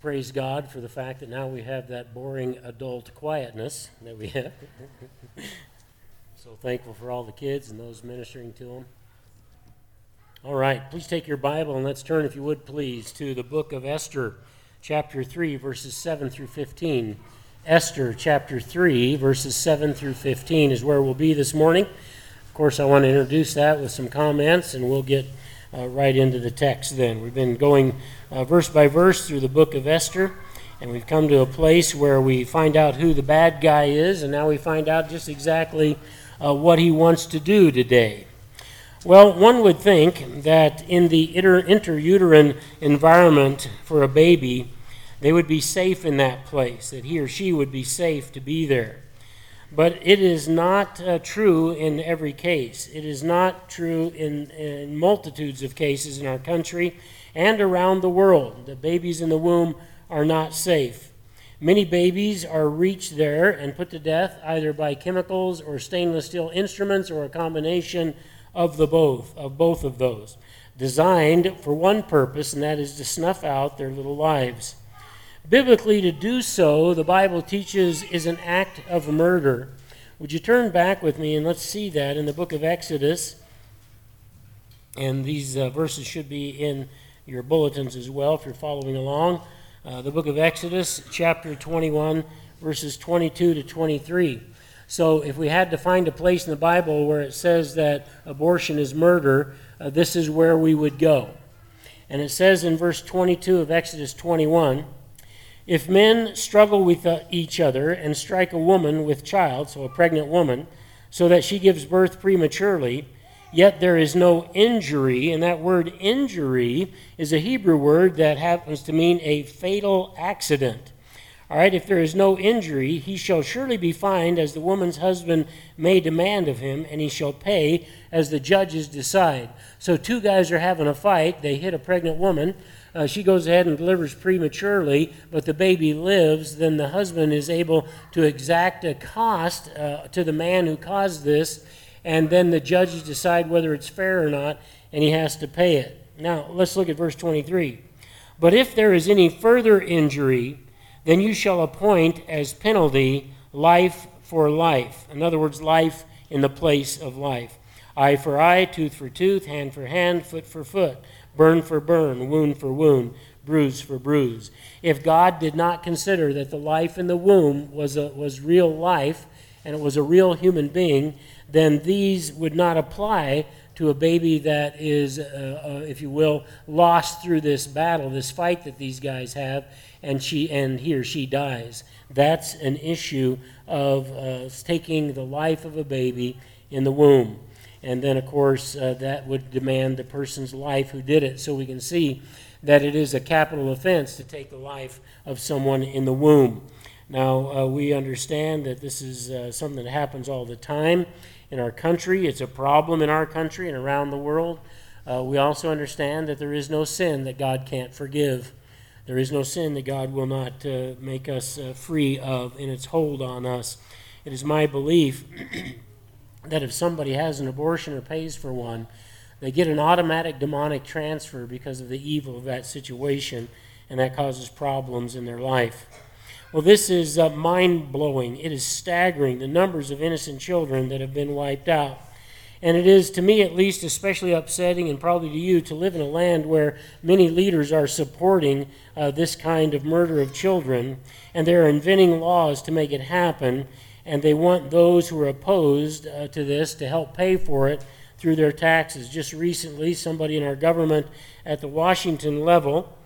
praise God for the fact that now we have that boring adult quietness that we have. so thankful for all the kids and those ministering to them. All right, please take your Bible and let's turn, if you would please, to the book of Esther, chapter 3, verses 7 through 15. Esther, chapter 3, verses 7 through 15 is where we'll be this morning. Of course, I want to introduce that with some comments, and we'll get uh, right into the text then. We've been going uh, verse by verse through the book of Esther, and we've come to a place where we find out who the bad guy is, and now we find out just exactly uh, what he wants to do today. Well, one would think that in the inter- interuterine environment for a baby, they would be safe in that place, that he or she would be safe to be there. But it is not uh, true in every case. It is not true in, in multitudes of cases in our country and around the world. The babies in the womb are not safe. Many babies are reached there and put to death either by chemicals or stainless steel instruments or a combination of the both of both of those designed for one purpose and that is to snuff out their little lives. Biblically to do so, the Bible teaches is an act of murder. Would you turn back with me and let's see that in the book of Exodus? And these uh, verses should be in your bulletins as well if you're following along. Uh, the book of Exodus, chapter 21, verses 22 to 23. So, if we had to find a place in the Bible where it says that abortion is murder, uh, this is where we would go. And it says in verse 22 of Exodus 21 If men struggle with uh, each other and strike a woman with child, so a pregnant woman, so that she gives birth prematurely, yet there is no injury, and that word injury is a Hebrew word that happens to mean a fatal accident. All right, if there is no injury, he shall surely be fined as the woman's husband may demand of him, and he shall pay as the judges decide. So, two guys are having a fight. They hit a pregnant woman. Uh, she goes ahead and delivers prematurely, but the baby lives. Then the husband is able to exact a cost uh, to the man who caused this, and then the judges decide whether it's fair or not, and he has to pay it. Now, let's look at verse 23. But if there is any further injury, then you shall appoint as penalty life for life. In other words, life in the place of life. Eye for eye, tooth for tooth, hand for hand, foot for foot, burn for burn, wound for wound, bruise for bruise. If God did not consider that the life in the womb was, a, was real life and it was a real human being, then these would not apply to a baby that is, uh, uh, if you will, lost through this battle, this fight that these guys have, and she and he or she dies. That's an issue of uh, taking the life of a baby in the womb, and then of course uh, that would demand the person's life who did it. So we can see that it is a capital offense to take the life of someone in the womb. Now, uh, we understand that this is uh, something that happens all the time in our country. It's a problem in our country and around the world. Uh, we also understand that there is no sin that God can't forgive. There is no sin that God will not uh, make us uh, free of in its hold on us. It is my belief that if somebody has an abortion or pays for one, they get an automatic demonic transfer because of the evil of that situation, and that causes problems in their life. Well, this is uh, mind blowing. It is staggering the numbers of innocent children that have been wiped out. And it is, to me at least, especially upsetting, and probably to you, to live in a land where many leaders are supporting uh, this kind of murder of children, and they're inventing laws to make it happen, and they want those who are opposed uh, to this to help pay for it through their taxes. Just recently, somebody in our government at the Washington level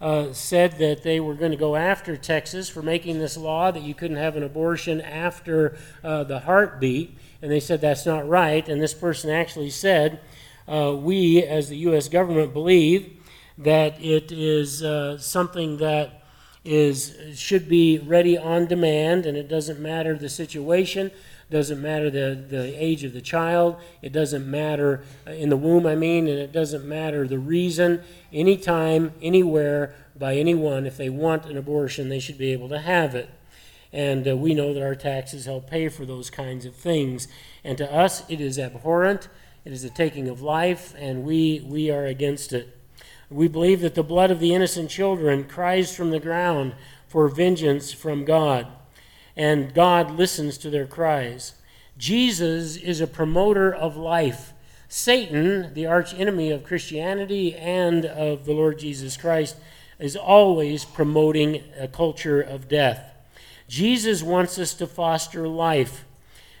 uh, said that they were going to go after Texas for making this law that you couldn't have an abortion after uh, the heartbeat. And they said that's not right. And this person actually said, uh, We, as the U.S. government, believe that it is uh, something that is should be ready on demand, and it doesn't matter the situation doesn't matter the, the age of the child, it doesn't matter uh, in the womb, I mean, and it doesn't matter the reason. Anytime, anywhere, by anyone, if they want an abortion, they should be able to have it. And uh, we know that our taxes help pay for those kinds of things. And to us, it is abhorrent. It is the taking of life, and we, we are against it. We believe that the blood of the innocent children cries from the ground for vengeance from God, and God listens to their cries. Jesus is a promoter of life. Satan, the arch enemy of Christianity and of the Lord Jesus Christ, is always promoting a culture of death. Jesus wants us to foster life.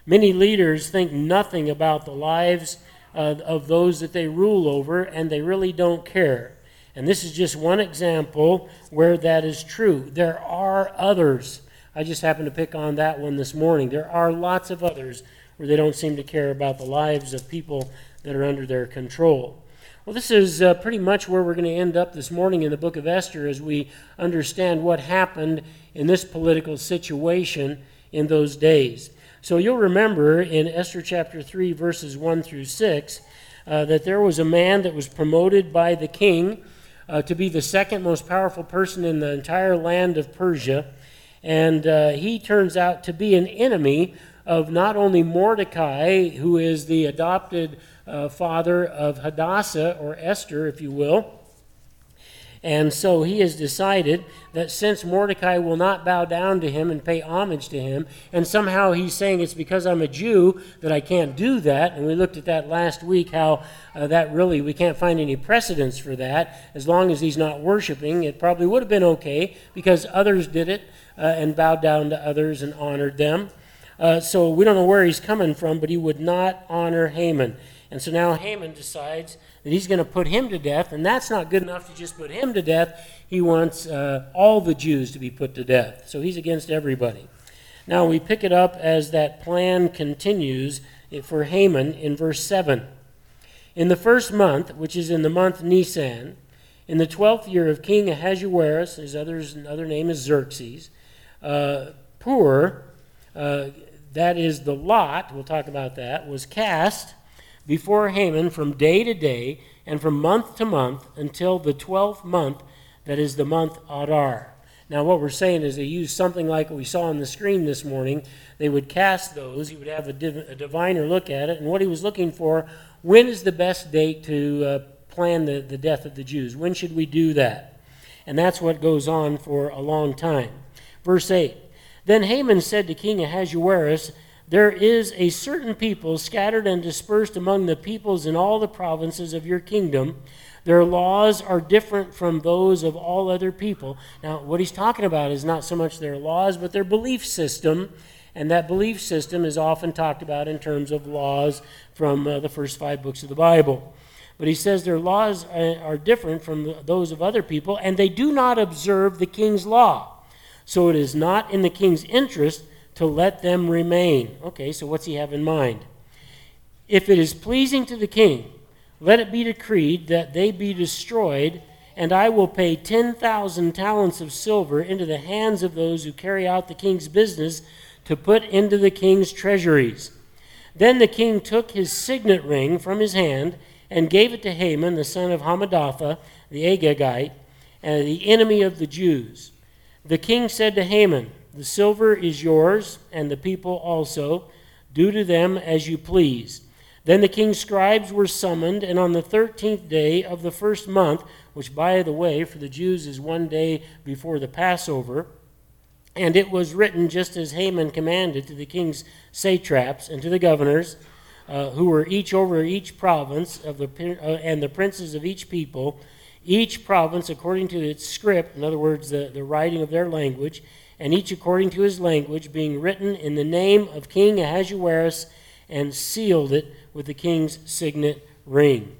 Many leaders think nothing about the lives uh, of those that they rule over, and they really don't care. And this is just one example where that is true. There are others. I just happened to pick on that one this morning. There are lots of others where they don't seem to care about the lives of people that are under their control. Well, this is uh, pretty much where we're going to end up this morning in the book of Esther as we understand what happened in this political situation in those days. So you'll remember in Esther chapter 3, verses 1 through 6, uh, that there was a man that was promoted by the king uh, to be the second most powerful person in the entire land of Persia. And uh, he turns out to be an enemy of not only Mordecai, who is the adopted uh, father of Hadassah, or Esther, if you will and so he has decided that since Mordecai will not bow down to him and pay homage to him, and somehow he's saying it's because I'm a Jew that I can't do that, and we looked at that last week how uh, that really, we can't find any precedence for that. As long as he's not worshiping, it probably would have been okay because others did it uh, and bowed down to others and honored them. Uh, so we don't know where he's coming from, but he would not honor Haman. And so now Haman decides that he's going to put him to death, and that's not good enough to just put him to death. He wants uh, all the Jews to be put to death. So he's against everybody. Now we pick it up as that plan continues for Haman in verse 7. In the first month, which is in the month Nisan, in the twelfth year of King Ahasuerus, his other's, other name is Xerxes, uh, Pur, uh, that is the lot, we'll talk about that, was cast before Haman from day to day and from month to month until the twelfth month, that is the month Adar. Now, what we're saying is they used something like what we saw on the screen this morning. They would cast those, he would have a, div- a diviner look at it, and what he was looking for when is the best date to uh, plan the, the death of the Jews? When should we do that? And that's what goes on for a long time. Verse 8 Then Haman said to King Ahasuerus, there is a certain people scattered and dispersed among the peoples in all the provinces of your kingdom. Their laws are different from those of all other people. Now, what he's talking about is not so much their laws, but their belief system. And that belief system is often talked about in terms of laws from uh, the first five books of the Bible. But he says their laws uh, are different from those of other people, and they do not observe the king's law. So it is not in the king's interest to let them remain. Okay, so what's he have in mind? If it is pleasing to the king, let it be decreed that they be destroyed, and I will pay 10,000 talents of silver into the hands of those who carry out the king's business to put into the king's treasuries. Then the king took his signet ring from his hand and gave it to Haman, the son of Hammedatha, the Agagite, and the enemy of the Jews. The king said to Haman, the silver is yours, and the people also. Do to them as you please. Then the king's scribes were summoned, and on the thirteenth day of the first month, which, by the way, for the Jews is one day before the Passover, and it was written just as Haman commanded to the king's satraps and to the governors, uh, who were each over each province of the uh, and the princes of each people, each province according to its script, in other words, the, the writing of their language and each according to his language, being written in the name of King Ahasuerus, and sealed it with the king's signet ring.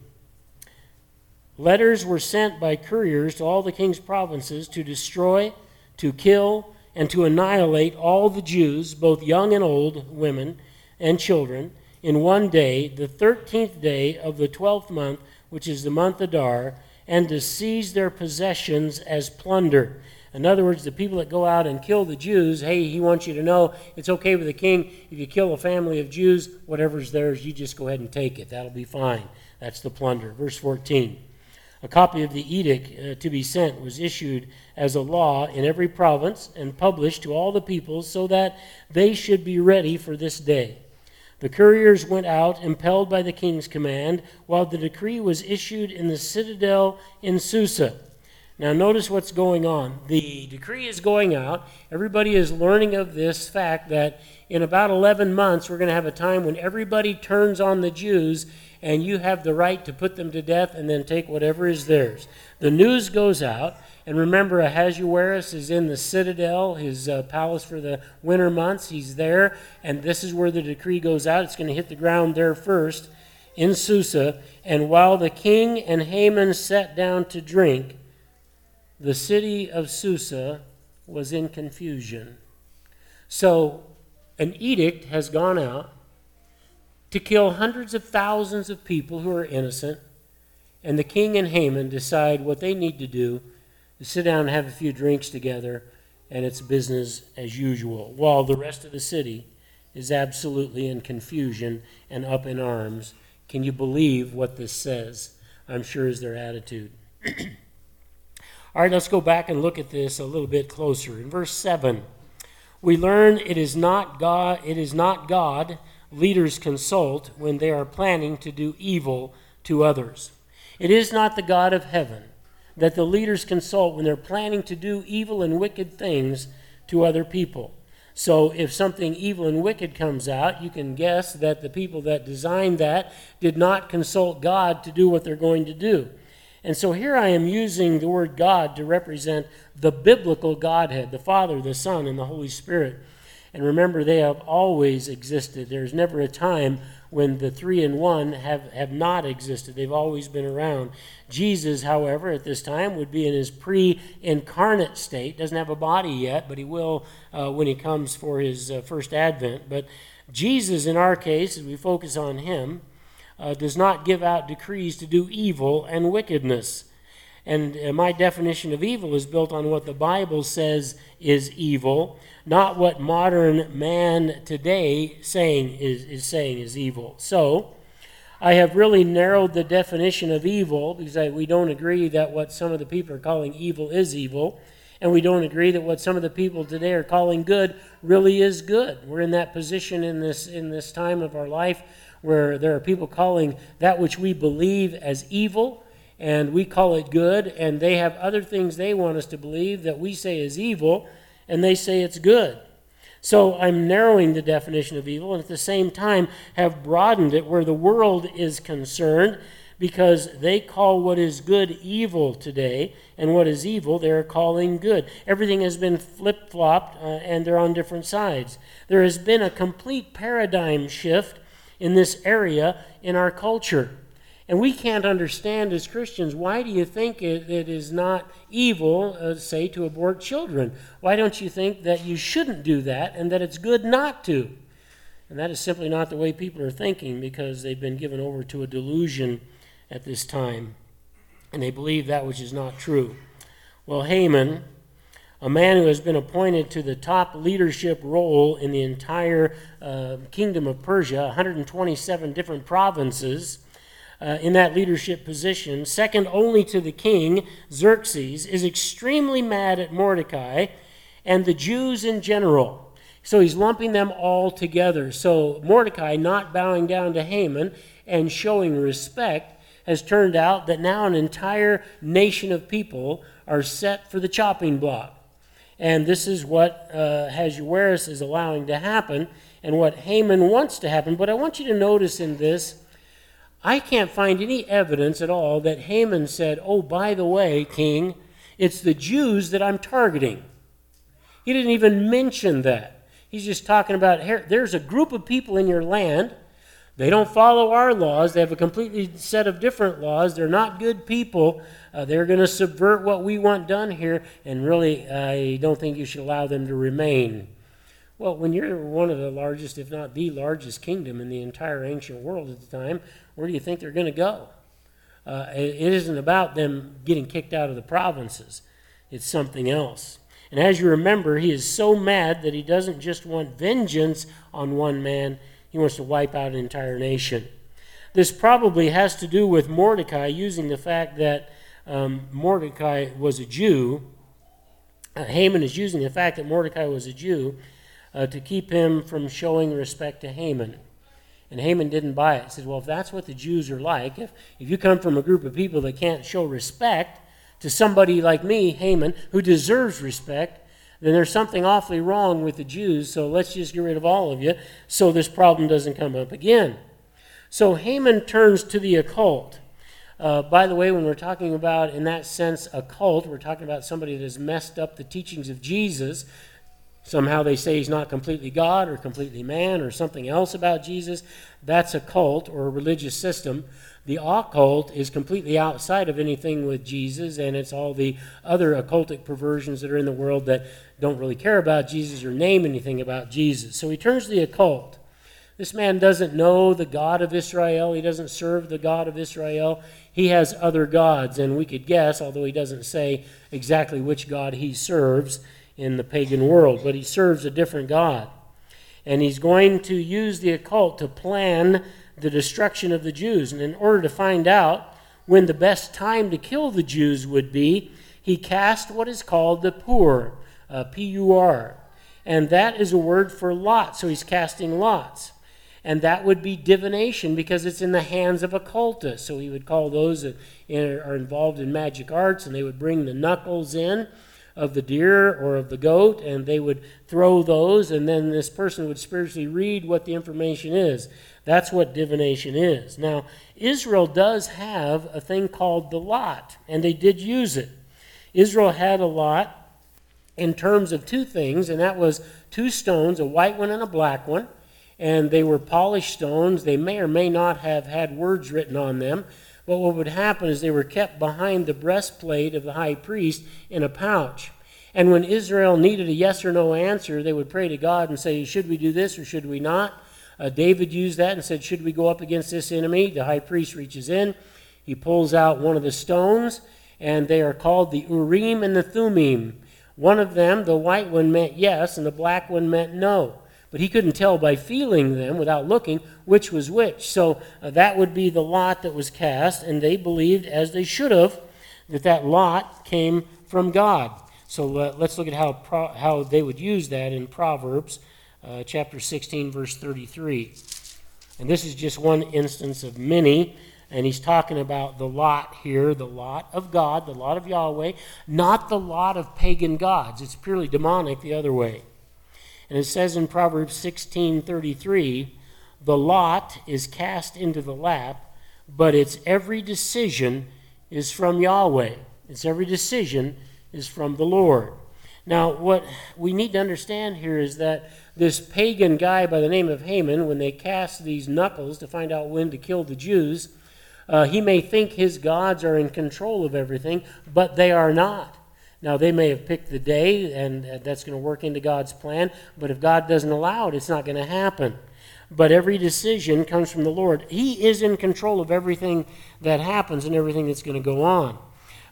Letters were sent by couriers to all the king's provinces to destroy, to kill, and to annihilate all the Jews, both young and old, women and children, in one day, the thirteenth day of the twelfth month, which is the month Adar, and to seize their possessions as plunder in other words, the people that go out and kill the Jews, hey, he wants you to know it's okay with the king. If you kill a family of Jews, whatever's theirs, you just go ahead and take it. That'll be fine. That's the plunder. Verse 14. A copy of the edict uh, to be sent was issued as a law in every province and published to all the peoples so that they should be ready for this day. The couriers went out, impelled by the king's command, while the decree was issued in the citadel in Susa. Now, notice what's going on. The decree is going out. Everybody is learning of this fact that in about 11 months, we're going to have a time when everybody turns on the Jews, and you have the right to put them to death and then take whatever is theirs. The news goes out. And remember, Ahasuerus is in the citadel, his uh, palace for the winter months. He's there, and this is where the decree goes out. It's going to hit the ground there first in Susa. And while the king and Haman sat down to drink, the city of Susa was in confusion. So, an edict has gone out to kill hundreds of thousands of people who are innocent, and the king and Haman decide what they need to do to sit down and have a few drinks together, and it's business as usual, while the rest of the city is absolutely in confusion and up in arms. Can you believe what this says? I'm sure is their attitude. All right, let's go back and look at this a little bit closer. In verse 7, we learn it is not God, it is not God leaders consult when they are planning to do evil to others. It is not the God of heaven that the leaders consult when they're planning to do evil and wicked things to other people. So if something evil and wicked comes out, you can guess that the people that designed that did not consult God to do what they're going to do. And so here I am using the word God to represent the biblical Godhead, the Father, the Son, and the Holy Spirit. And remember, they have always existed. There's never a time when the three in one have, have not existed. They've always been around. Jesus, however, at this time would be in his pre incarnate state. Doesn't have a body yet, but he will uh, when he comes for his uh, first advent. But Jesus, in our case, as we focus on him, uh, does not give out decrees to do evil and wickedness. And uh, my definition of evil is built on what the Bible says is evil not what modern man today saying is, is saying is evil. So, I have really narrowed the definition of evil because I, we don't agree that what some of the people are calling evil is evil, and we don't agree that what some of the people today are calling good really is good. We're in that position in this in this time of our life where there are people calling that which we believe as evil and we call it good and they have other things they want us to believe that we say is evil and they say it's good. So I'm narrowing the definition of evil and at the same time have broadened it where the world is concerned because they call what is good evil today and what is evil they're calling good. Everything has been flip flopped uh, and they're on different sides. There has been a complete paradigm shift in this area in our culture. And we can't understand as Christians why do you think it, it is not evil, uh, say, to abort children? Why don't you think that you shouldn't do that and that it's good not to? And that is simply not the way people are thinking because they've been given over to a delusion at this time. And they believe that which is not true. Well, Haman, a man who has been appointed to the top leadership role in the entire uh, kingdom of Persia, 127 different provinces, uh, in that leadership position, second only to the king, Xerxes, is extremely mad at Mordecai and the Jews in general. So he's lumping them all together. So Mordecai not bowing down to Haman and showing respect has turned out that now an entire nation of people are set for the chopping block. And this is what uh, Ahasuerus is allowing to happen and what Haman wants to happen. But I want you to notice in this I can't find any evidence at all that Haman said, Oh, by the way, king, it's the Jews that I'm targeting. He didn't even mention that. He's just talking about there's a group of people in your land. They don't follow our laws. They have a completely set of different laws. They're not good people. Uh, they're going to subvert what we want done here, and really, I don't think you should allow them to remain. Well, when you're one of the largest, if not the largest kingdom in the entire ancient world at the time, where do you think they're going to go? Uh, it, it isn't about them getting kicked out of the provinces, it's something else. And as you remember, he is so mad that he doesn't just want vengeance on one man, he wants to wipe out an entire nation. This probably has to do with Mordecai using the fact that um, Mordecai was a Jew. Uh, Haman is using the fact that Mordecai was a Jew uh, to keep him from showing respect to Haman. And Haman didn't buy it. He said, Well, if that's what the Jews are like, if, if you come from a group of people that can't show respect to somebody like me, Haman, who deserves respect, then there's something awfully wrong with the Jews, so let's just get rid of all of you so this problem doesn't come up again. So Haman turns to the occult. Uh, by the way, when we're talking about, in that sense, a cult, we're talking about somebody that has messed up the teachings of Jesus. Somehow they say he's not completely God or completely man or something else about Jesus. That's a cult or a religious system. The occult is completely outside of anything with Jesus, and it's all the other occultic perversions that are in the world that don't really care about Jesus or name anything about Jesus. So he turns to the occult. This man doesn't know the God of Israel. He doesn't serve the God of Israel. He has other gods, and we could guess, although he doesn't say exactly which God he serves in the pagan world, but he serves a different God. And he's going to use the occult to plan the destruction of the Jews. And in order to find out when the best time to kill the Jews would be, he cast what is called the Pur, uh, P U R. And that is a word for lot, so he's casting lots and that would be divination because it's in the hands of occultists. So he would call those that are involved in magic arts, and they would bring the knuckles in of the deer or of the goat, and they would throw those, and then this person would spiritually read what the information is. That's what divination is. Now, Israel does have a thing called the lot, and they did use it. Israel had a lot in terms of two things, and that was two stones, a white one and a black one and they were polished stones. They may or may not have had words written on them. But what would happen is they were kept behind the breastplate of the high priest in a pouch. And when Israel needed a yes or no answer, they would pray to God and say, Should we do this or should we not? Uh, David used that and said, Should we go up against this enemy? The high priest reaches in, he pulls out one of the stones, and they are called the Urim and the Thummim. One of them, the white one, meant yes, and the black one meant no but he couldn't tell by feeling them without looking which was which. So uh, that would be the lot that was cast, and they believed, as they should have, that that lot came from God. So uh, let's look at how, pro- how they would use that in Proverbs uh, chapter 16, verse 33. And this is just one instance of many. And he's talking about the lot here, the lot of God, the lot of Yahweh, not the lot of pagan gods. It's purely demonic the other way. And it says in Proverbs 16:33, "The lot is cast into the lap, but its every decision is from Yahweh. Its every decision is from the Lord." Now, what we need to understand here is that this pagan guy by the name of Haman, when they cast these knuckles to find out when to kill the Jews, uh, he may think his gods are in control of everything, but they are not. Now, they may have picked the day, and that's going to work into God's plan, but if God doesn't allow it, it's not going to happen. But every decision comes from the Lord. He is in control of everything that happens and everything that's going to go on.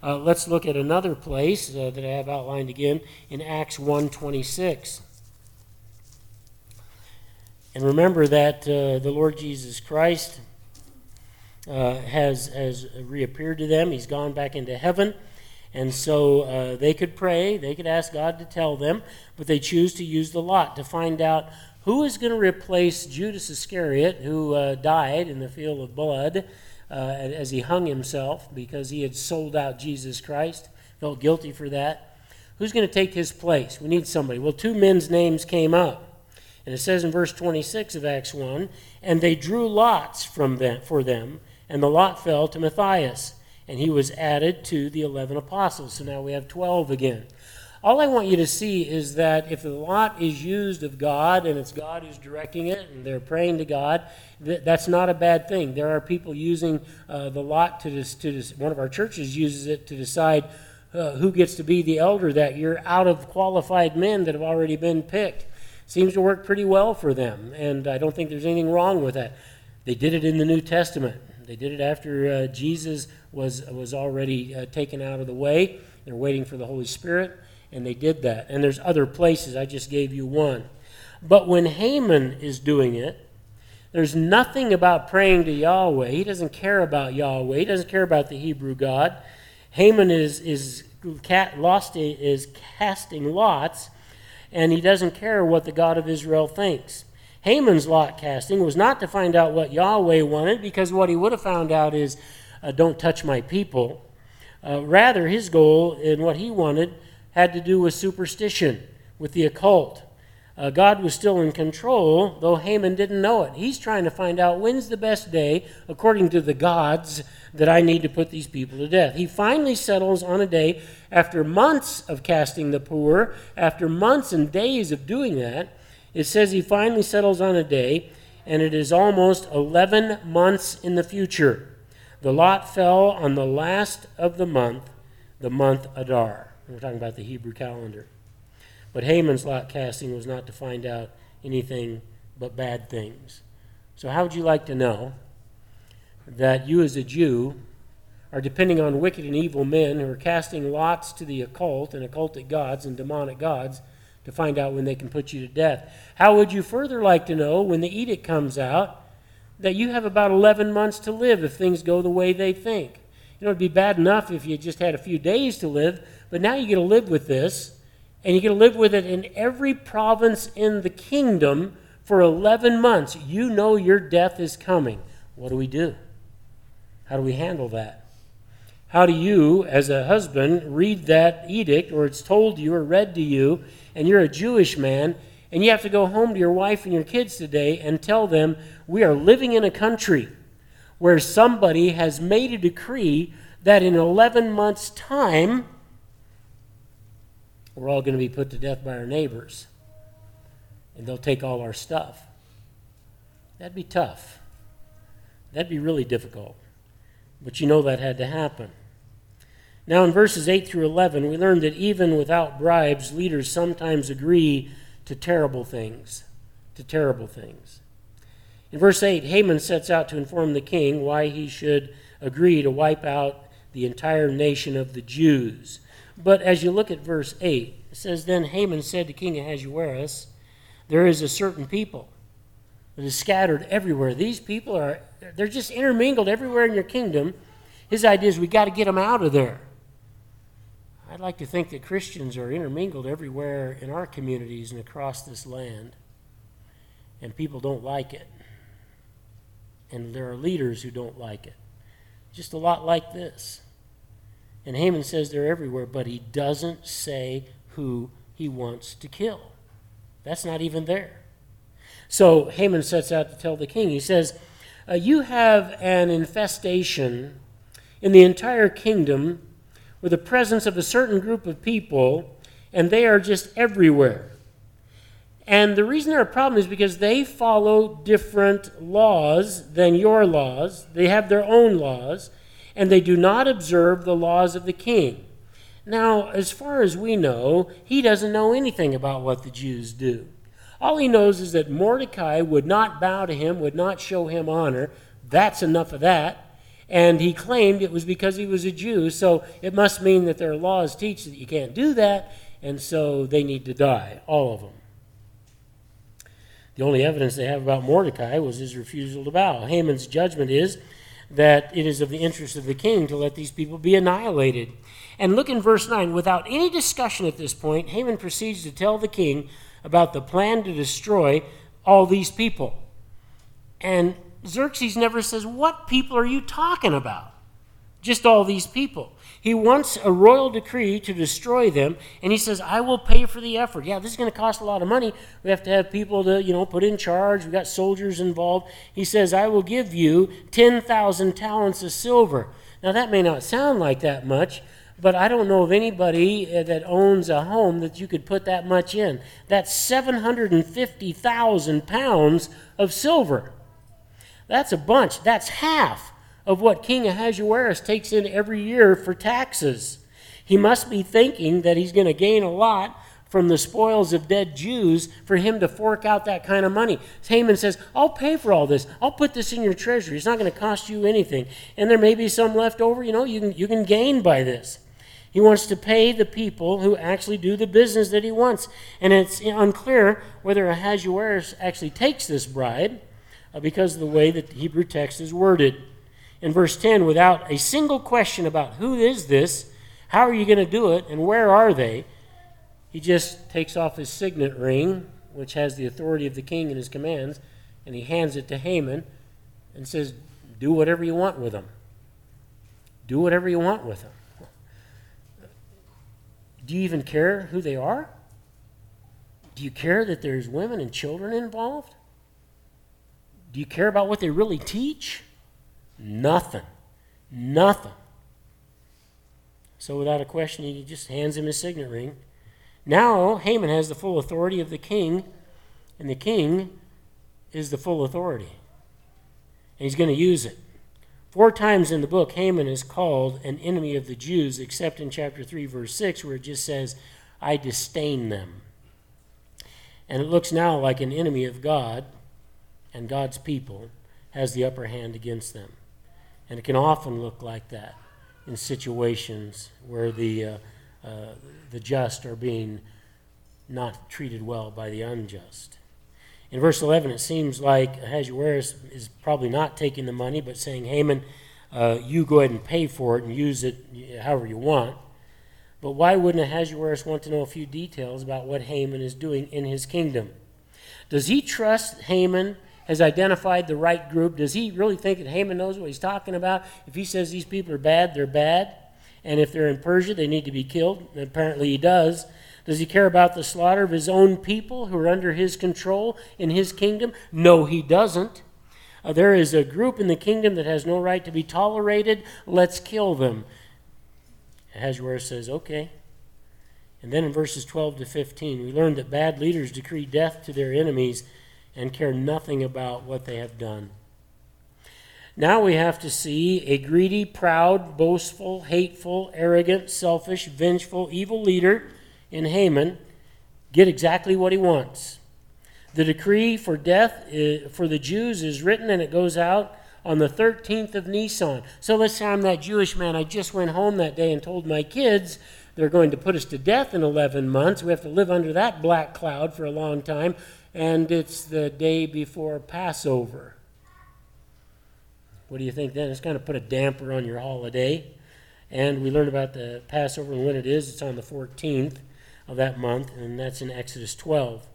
Uh, let's look at another place uh, that I have outlined again in Acts 1.26. And remember that uh, the Lord Jesus Christ uh, has, has reappeared to them. He's gone back into heaven. And so uh, they could pray, they could ask God to tell them, but they choose to use the lot to find out who is going to replace Judas Iscariot, who uh, died in the field of blood uh, as he hung himself because he had sold out Jesus Christ, felt guilty for that. Who's going to take his place? We need somebody. Well, two men's names came up. And it says in verse 26 of Acts 1 And they drew lots from them, for them, and the lot fell to Matthias and he was added to the 11 apostles. So now we have 12 again. All I want you to see is that if the lot is used of God and it's God who's directing it and they're praying to God, that's not a bad thing. There are people using uh, the lot to, dis- to one of our churches uses it to decide uh, who gets to be the elder that year out of qualified men that have already been picked. Seems to work pretty well for them, and I don't think there's anything wrong with that. They did it in the New Testament. They did it after uh, Jesus was, was already uh, taken out of the way. They're waiting for the Holy Spirit, and they did that. And there's other places. I just gave you one. But when Haman is doing it, there's nothing about praying to Yahweh. He doesn't care about Yahweh. He doesn't care about the Hebrew God. Haman is, is, lost, is casting lots, and he doesn't care what the God of Israel thinks. Haman's lot casting was not to find out what Yahweh wanted, because what he would have found out is, uh, don't touch my people. Uh, rather, his goal and what he wanted had to do with superstition, with the occult. Uh, God was still in control, though Haman didn't know it. He's trying to find out when's the best day, according to the gods, that I need to put these people to death. He finally settles on a day after months of casting the Pur, after months and days of doing that. It says he finally settles on a day, and it is almost 11 months in the future. The lot fell on the last of the month, the month Adar. We're talking about the Hebrew calendar. But Haman's lot casting was not to find out anything but bad things. So, how would you like to know that you, as a Jew, are depending on wicked and evil men who are casting lots to the occult and occultic gods and demonic gods to find out when they can put you to death? How would you further like to know when the edict comes out that you have about 11 months to live if things go the way they think? You know, it'd be bad enough if you just had a few days to live, but now you get to live with this and you get to live with it in every province in the kingdom for 11 months. You know your death is coming. What do we do? How do we handle that? How do you, as a husband, read that edict, or it's told to you or read to you, and you're a Jewish man, and you have to go home to your wife and your kids today and tell them, We are living in a country where somebody has made a decree that in 11 months' time, we're all going to be put to death by our neighbors, and they'll take all our stuff. That'd be tough. That'd be really difficult. But you know that had to happen. Now, in verses 8 through 11, we learn that even without bribes, leaders sometimes agree to terrible things. To terrible things. In verse 8, Haman sets out to inform the king why he should agree to wipe out the entire nation of the Jews. But as you look at verse 8, it says, Then Haman said to King Ahasuerus, There is a certain people that is scattered everywhere. These people are, they're just intermingled everywhere in your kingdom. His idea is we got to get them out of there. I'd like to think that Christians are intermingled everywhere in our communities and across this land, and people don't like it. And there are leaders who don't like it. Just a lot like this. And Haman says they're everywhere, but he doesn't say who he wants to kill. That's not even there. So Haman sets out to tell the king. He says, uh, You have an infestation in the entire kingdom with the presence of a certain group of people, and they are just everywhere. And the reason they're a problem is because they follow different laws than your laws. They have their own laws and they do not observe the laws of the king. Now, as far as we know, he doesn't know anything about what the Jews do. All he knows is that Mordecai would not bow to him, would not show him honor. That's enough of that. And he claimed it was because he was a Jew, so it must mean that their laws teach that you can't do that, and so they need to die, all of them. The only evidence they have about Mordecai was his refusal to bow. Haman's judgment is that it is of the interest of the king to let these people be annihilated. And look in verse 9. Without any discussion at this point, Haman proceeds to tell the king about the plan to destroy all these people. And Xerxes never says, What people are you talking about? Just all these people. He wants a royal decree to destroy them, and he says, I will pay for the effort. Yeah, this is going to cost a lot of money. We have to have people to, you know, put in charge. We've got soldiers involved. He says, I will give you 10,000 talents of silver. Now, that may not sound like that much, but I don't know of anybody uh, that owns a home that you could put that much in. That's 750,000 pounds of silver. That's a bunch. That's half of what King Ahasuerus takes in every year for taxes. He must be thinking that he's going to gain a lot from the spoils of dead Jews for him to fork out that kind of money. Haman says, I'll pay for all this. I'll put this in your treasury. It's not going to cost you anything. And there may be some left over, you know, you can, you can gain by this. He wants to pay the people who actually do the business that he wants. And it's unclear whether Ahasuerus actually takes this bribe uh, because of the way that the Hebrew text is worded in verse 10 without a single question about who is this, how are you going to do it, and where are they. He just takes off his signet ring which has the authority of the king and his commands, and he hands it to Haman and says, Do whatever you want with them. Do whatever you want with them. Do you even care who they are? Do you care that there's women and children involved? Do you care about what they really teach? Nothing. Nothing. So, without a question, he just hands him his signet ring. Now, Haman has the full authority of the king, and the king is the full authority. And he's going to use it. Four times in the book, Haman is called an enemy of the Jews, except in chapter 3, verse 6, where it just says, I disdain them. And it looks now like an enemy of God and God's people has the upper hand against them. And it can often look like that in situations where the, uh, uh, the just are being not treated well by the unjust. In verse 11, it seems like Ahasuerus is probably not taking the money, but saying, Haman, uh, you go ahead and pay for it and use it however you want. But why wouldn't Ahasuerus want to know a few details about what Haman is doing in his kingdom? Does he trust Haman has identified the right group? Does he really think that Haman knows what he's talking about? If he says these people are bad, they're bad. And if they're in Persia, they need to be killed. And apparently he does. Does he care about the slaughter of his own people who are under his control in his kingdom? No, he doesn't. Uh, there is a group in the kingdom that has no right to be tolerated. Let's kill them. Ahasuerus says, okay. And then in verses 12 to 15, we learn that bad leaders decree death to their enemies and care nothing about what they have done. Now we have to see a greedy, proud, boastful, hateful, arrogant, selfish, vengeful, evil leader in Haman get exactly what he wants. The decree for death for the Jews is written and it goes out on the 13th of Nisan. So let's say I'm that Jewish man. I just went home that day and told my kids they're going to put us to death in 11 months. We have to live under that black cloud for a long time. And it's the day before Passover. What do you think then? It's going to put a damper on your holiday. And we learned about the Passover and when it is. It's on the 14th of that month, and that's in Exodus 12.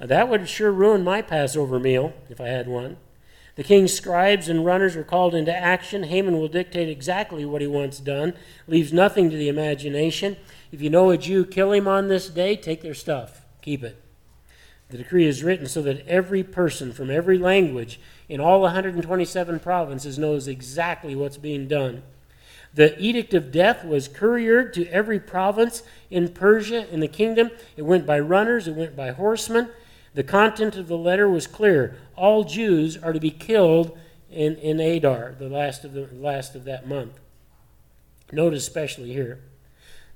Uh, that would sure ruin my Passover meal if I had one. The king's scribes and runners are called into action. Haman will dictate exactly what he wants done, leaves nothing to the imagination. If you know a Jew, kill him on this day, take their stuff, keep it. The decree is written so that every person from every language in all 127 provinces knows exactly what's being done. The edict of death was couriered to every province in Persia, in the kingdom. It went by runners, it went by horsemen. The content of the letter was clear. All Jews are to be killed in, in Adar, the last of, the last of that month. Note especially here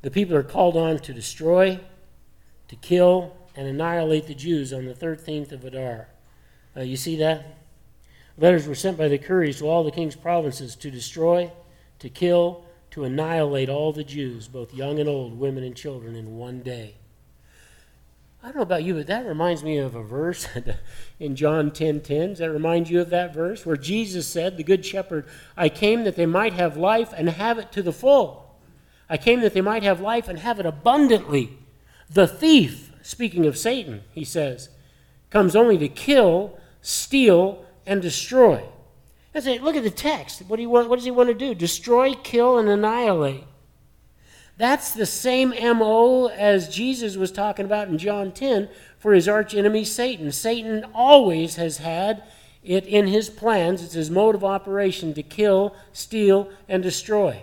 the people are called on to destroy, to kill, and annihilate the Jews on the 13th of Adar. Uh, you see that? Letters were sent by the couriers to all the king's provinces to destroy, to kill, to annihilate all the Jews, both young and old, women and children, in one day. I don't know about you, but that reminds me of a verse in John 10 10. Does that remind you of that verse where Jesus said, The Good Shepherd, I came that they might have life and have it to the full. I came that they might have life and have it abundantly. The thief, speaking of Satan, he says, comes only to kill, steal, and destroy. I say, look at the text. What, do you want, what does he want to do? Destroy, kill, and annihilate. That's the same MO as Jesus was talking about in John 10 for his archenemy Satan. Satan always has had it in his plans, it's his mode of operation to kill, steal, and destroy.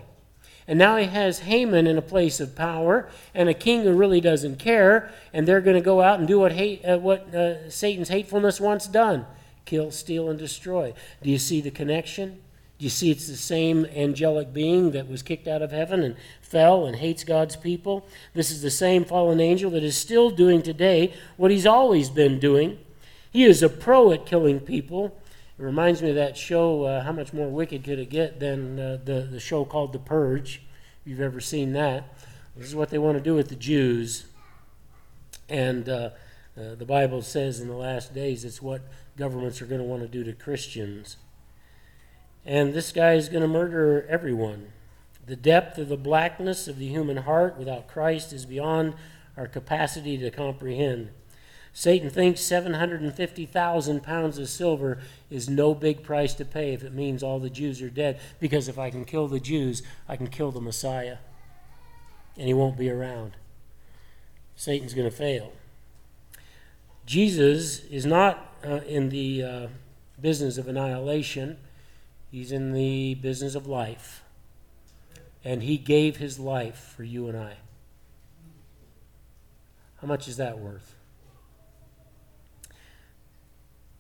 And now he has Haman in a place of power and a king who really doesn't care, and they're going to go out and do what, hate, uh, what uh, Satan's hatefulness wants done kill, steal, and destroy. Do you see the connection? Do you see it's the same angelic being that was kicked out of heaven and fell and hates God's people? This is the same fallen angel that is still doing today what he's always been doing. He is a pro at killing people. It reminds me of that show, uh, How Much More Wicked Could It Get, than uh, the, the show called The Purge, if you've ever seen that. This is what they want to do with the Jews. And uh, uh the Bible says in the last days it's what governments are going to want to do to Christians. And this guy is going to murder everyone. The depth of the blackness of the human heart without Christ is beyond our capacity to comprehend. Satan thinks 750,000 pounds of silver is no big price to pay if it means all the Jews are dead, because if I can kill the Jews, I can kill the Messiah, and he won't be around. Satan's going to fail. Jesus is not uh, in the uh, business of annihilation, he's in the business of life. And he gave his life for you and I. How much is that worth?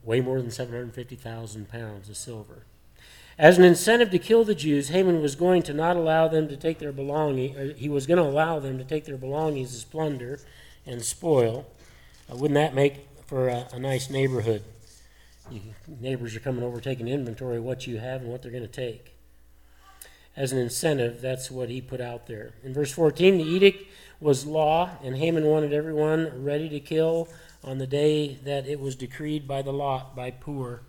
Way more than 750,000 pounds of silver. As an incentive to kill the Jews, Haman was going to not allow them to take their belongings, he was going to allow them to take their belongings as plunder and spoil. Uh, wouldn't that make for a, a nice neighborhood? You, neighbors are coming over taking inventory of what you have and what they're going to take. As an incentive, that's what he put out there. In verse 14, the edict was law, and Haman wanted everyone ready to kill on the day that it was decreed by the lot by Pur.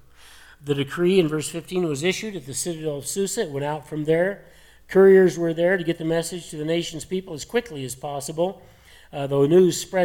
The decree in verse 15 was issued at the citadel of Susa. It went out from there. Couriers were there to get the message to the nation's people as quickly as possible. Uh, the news spread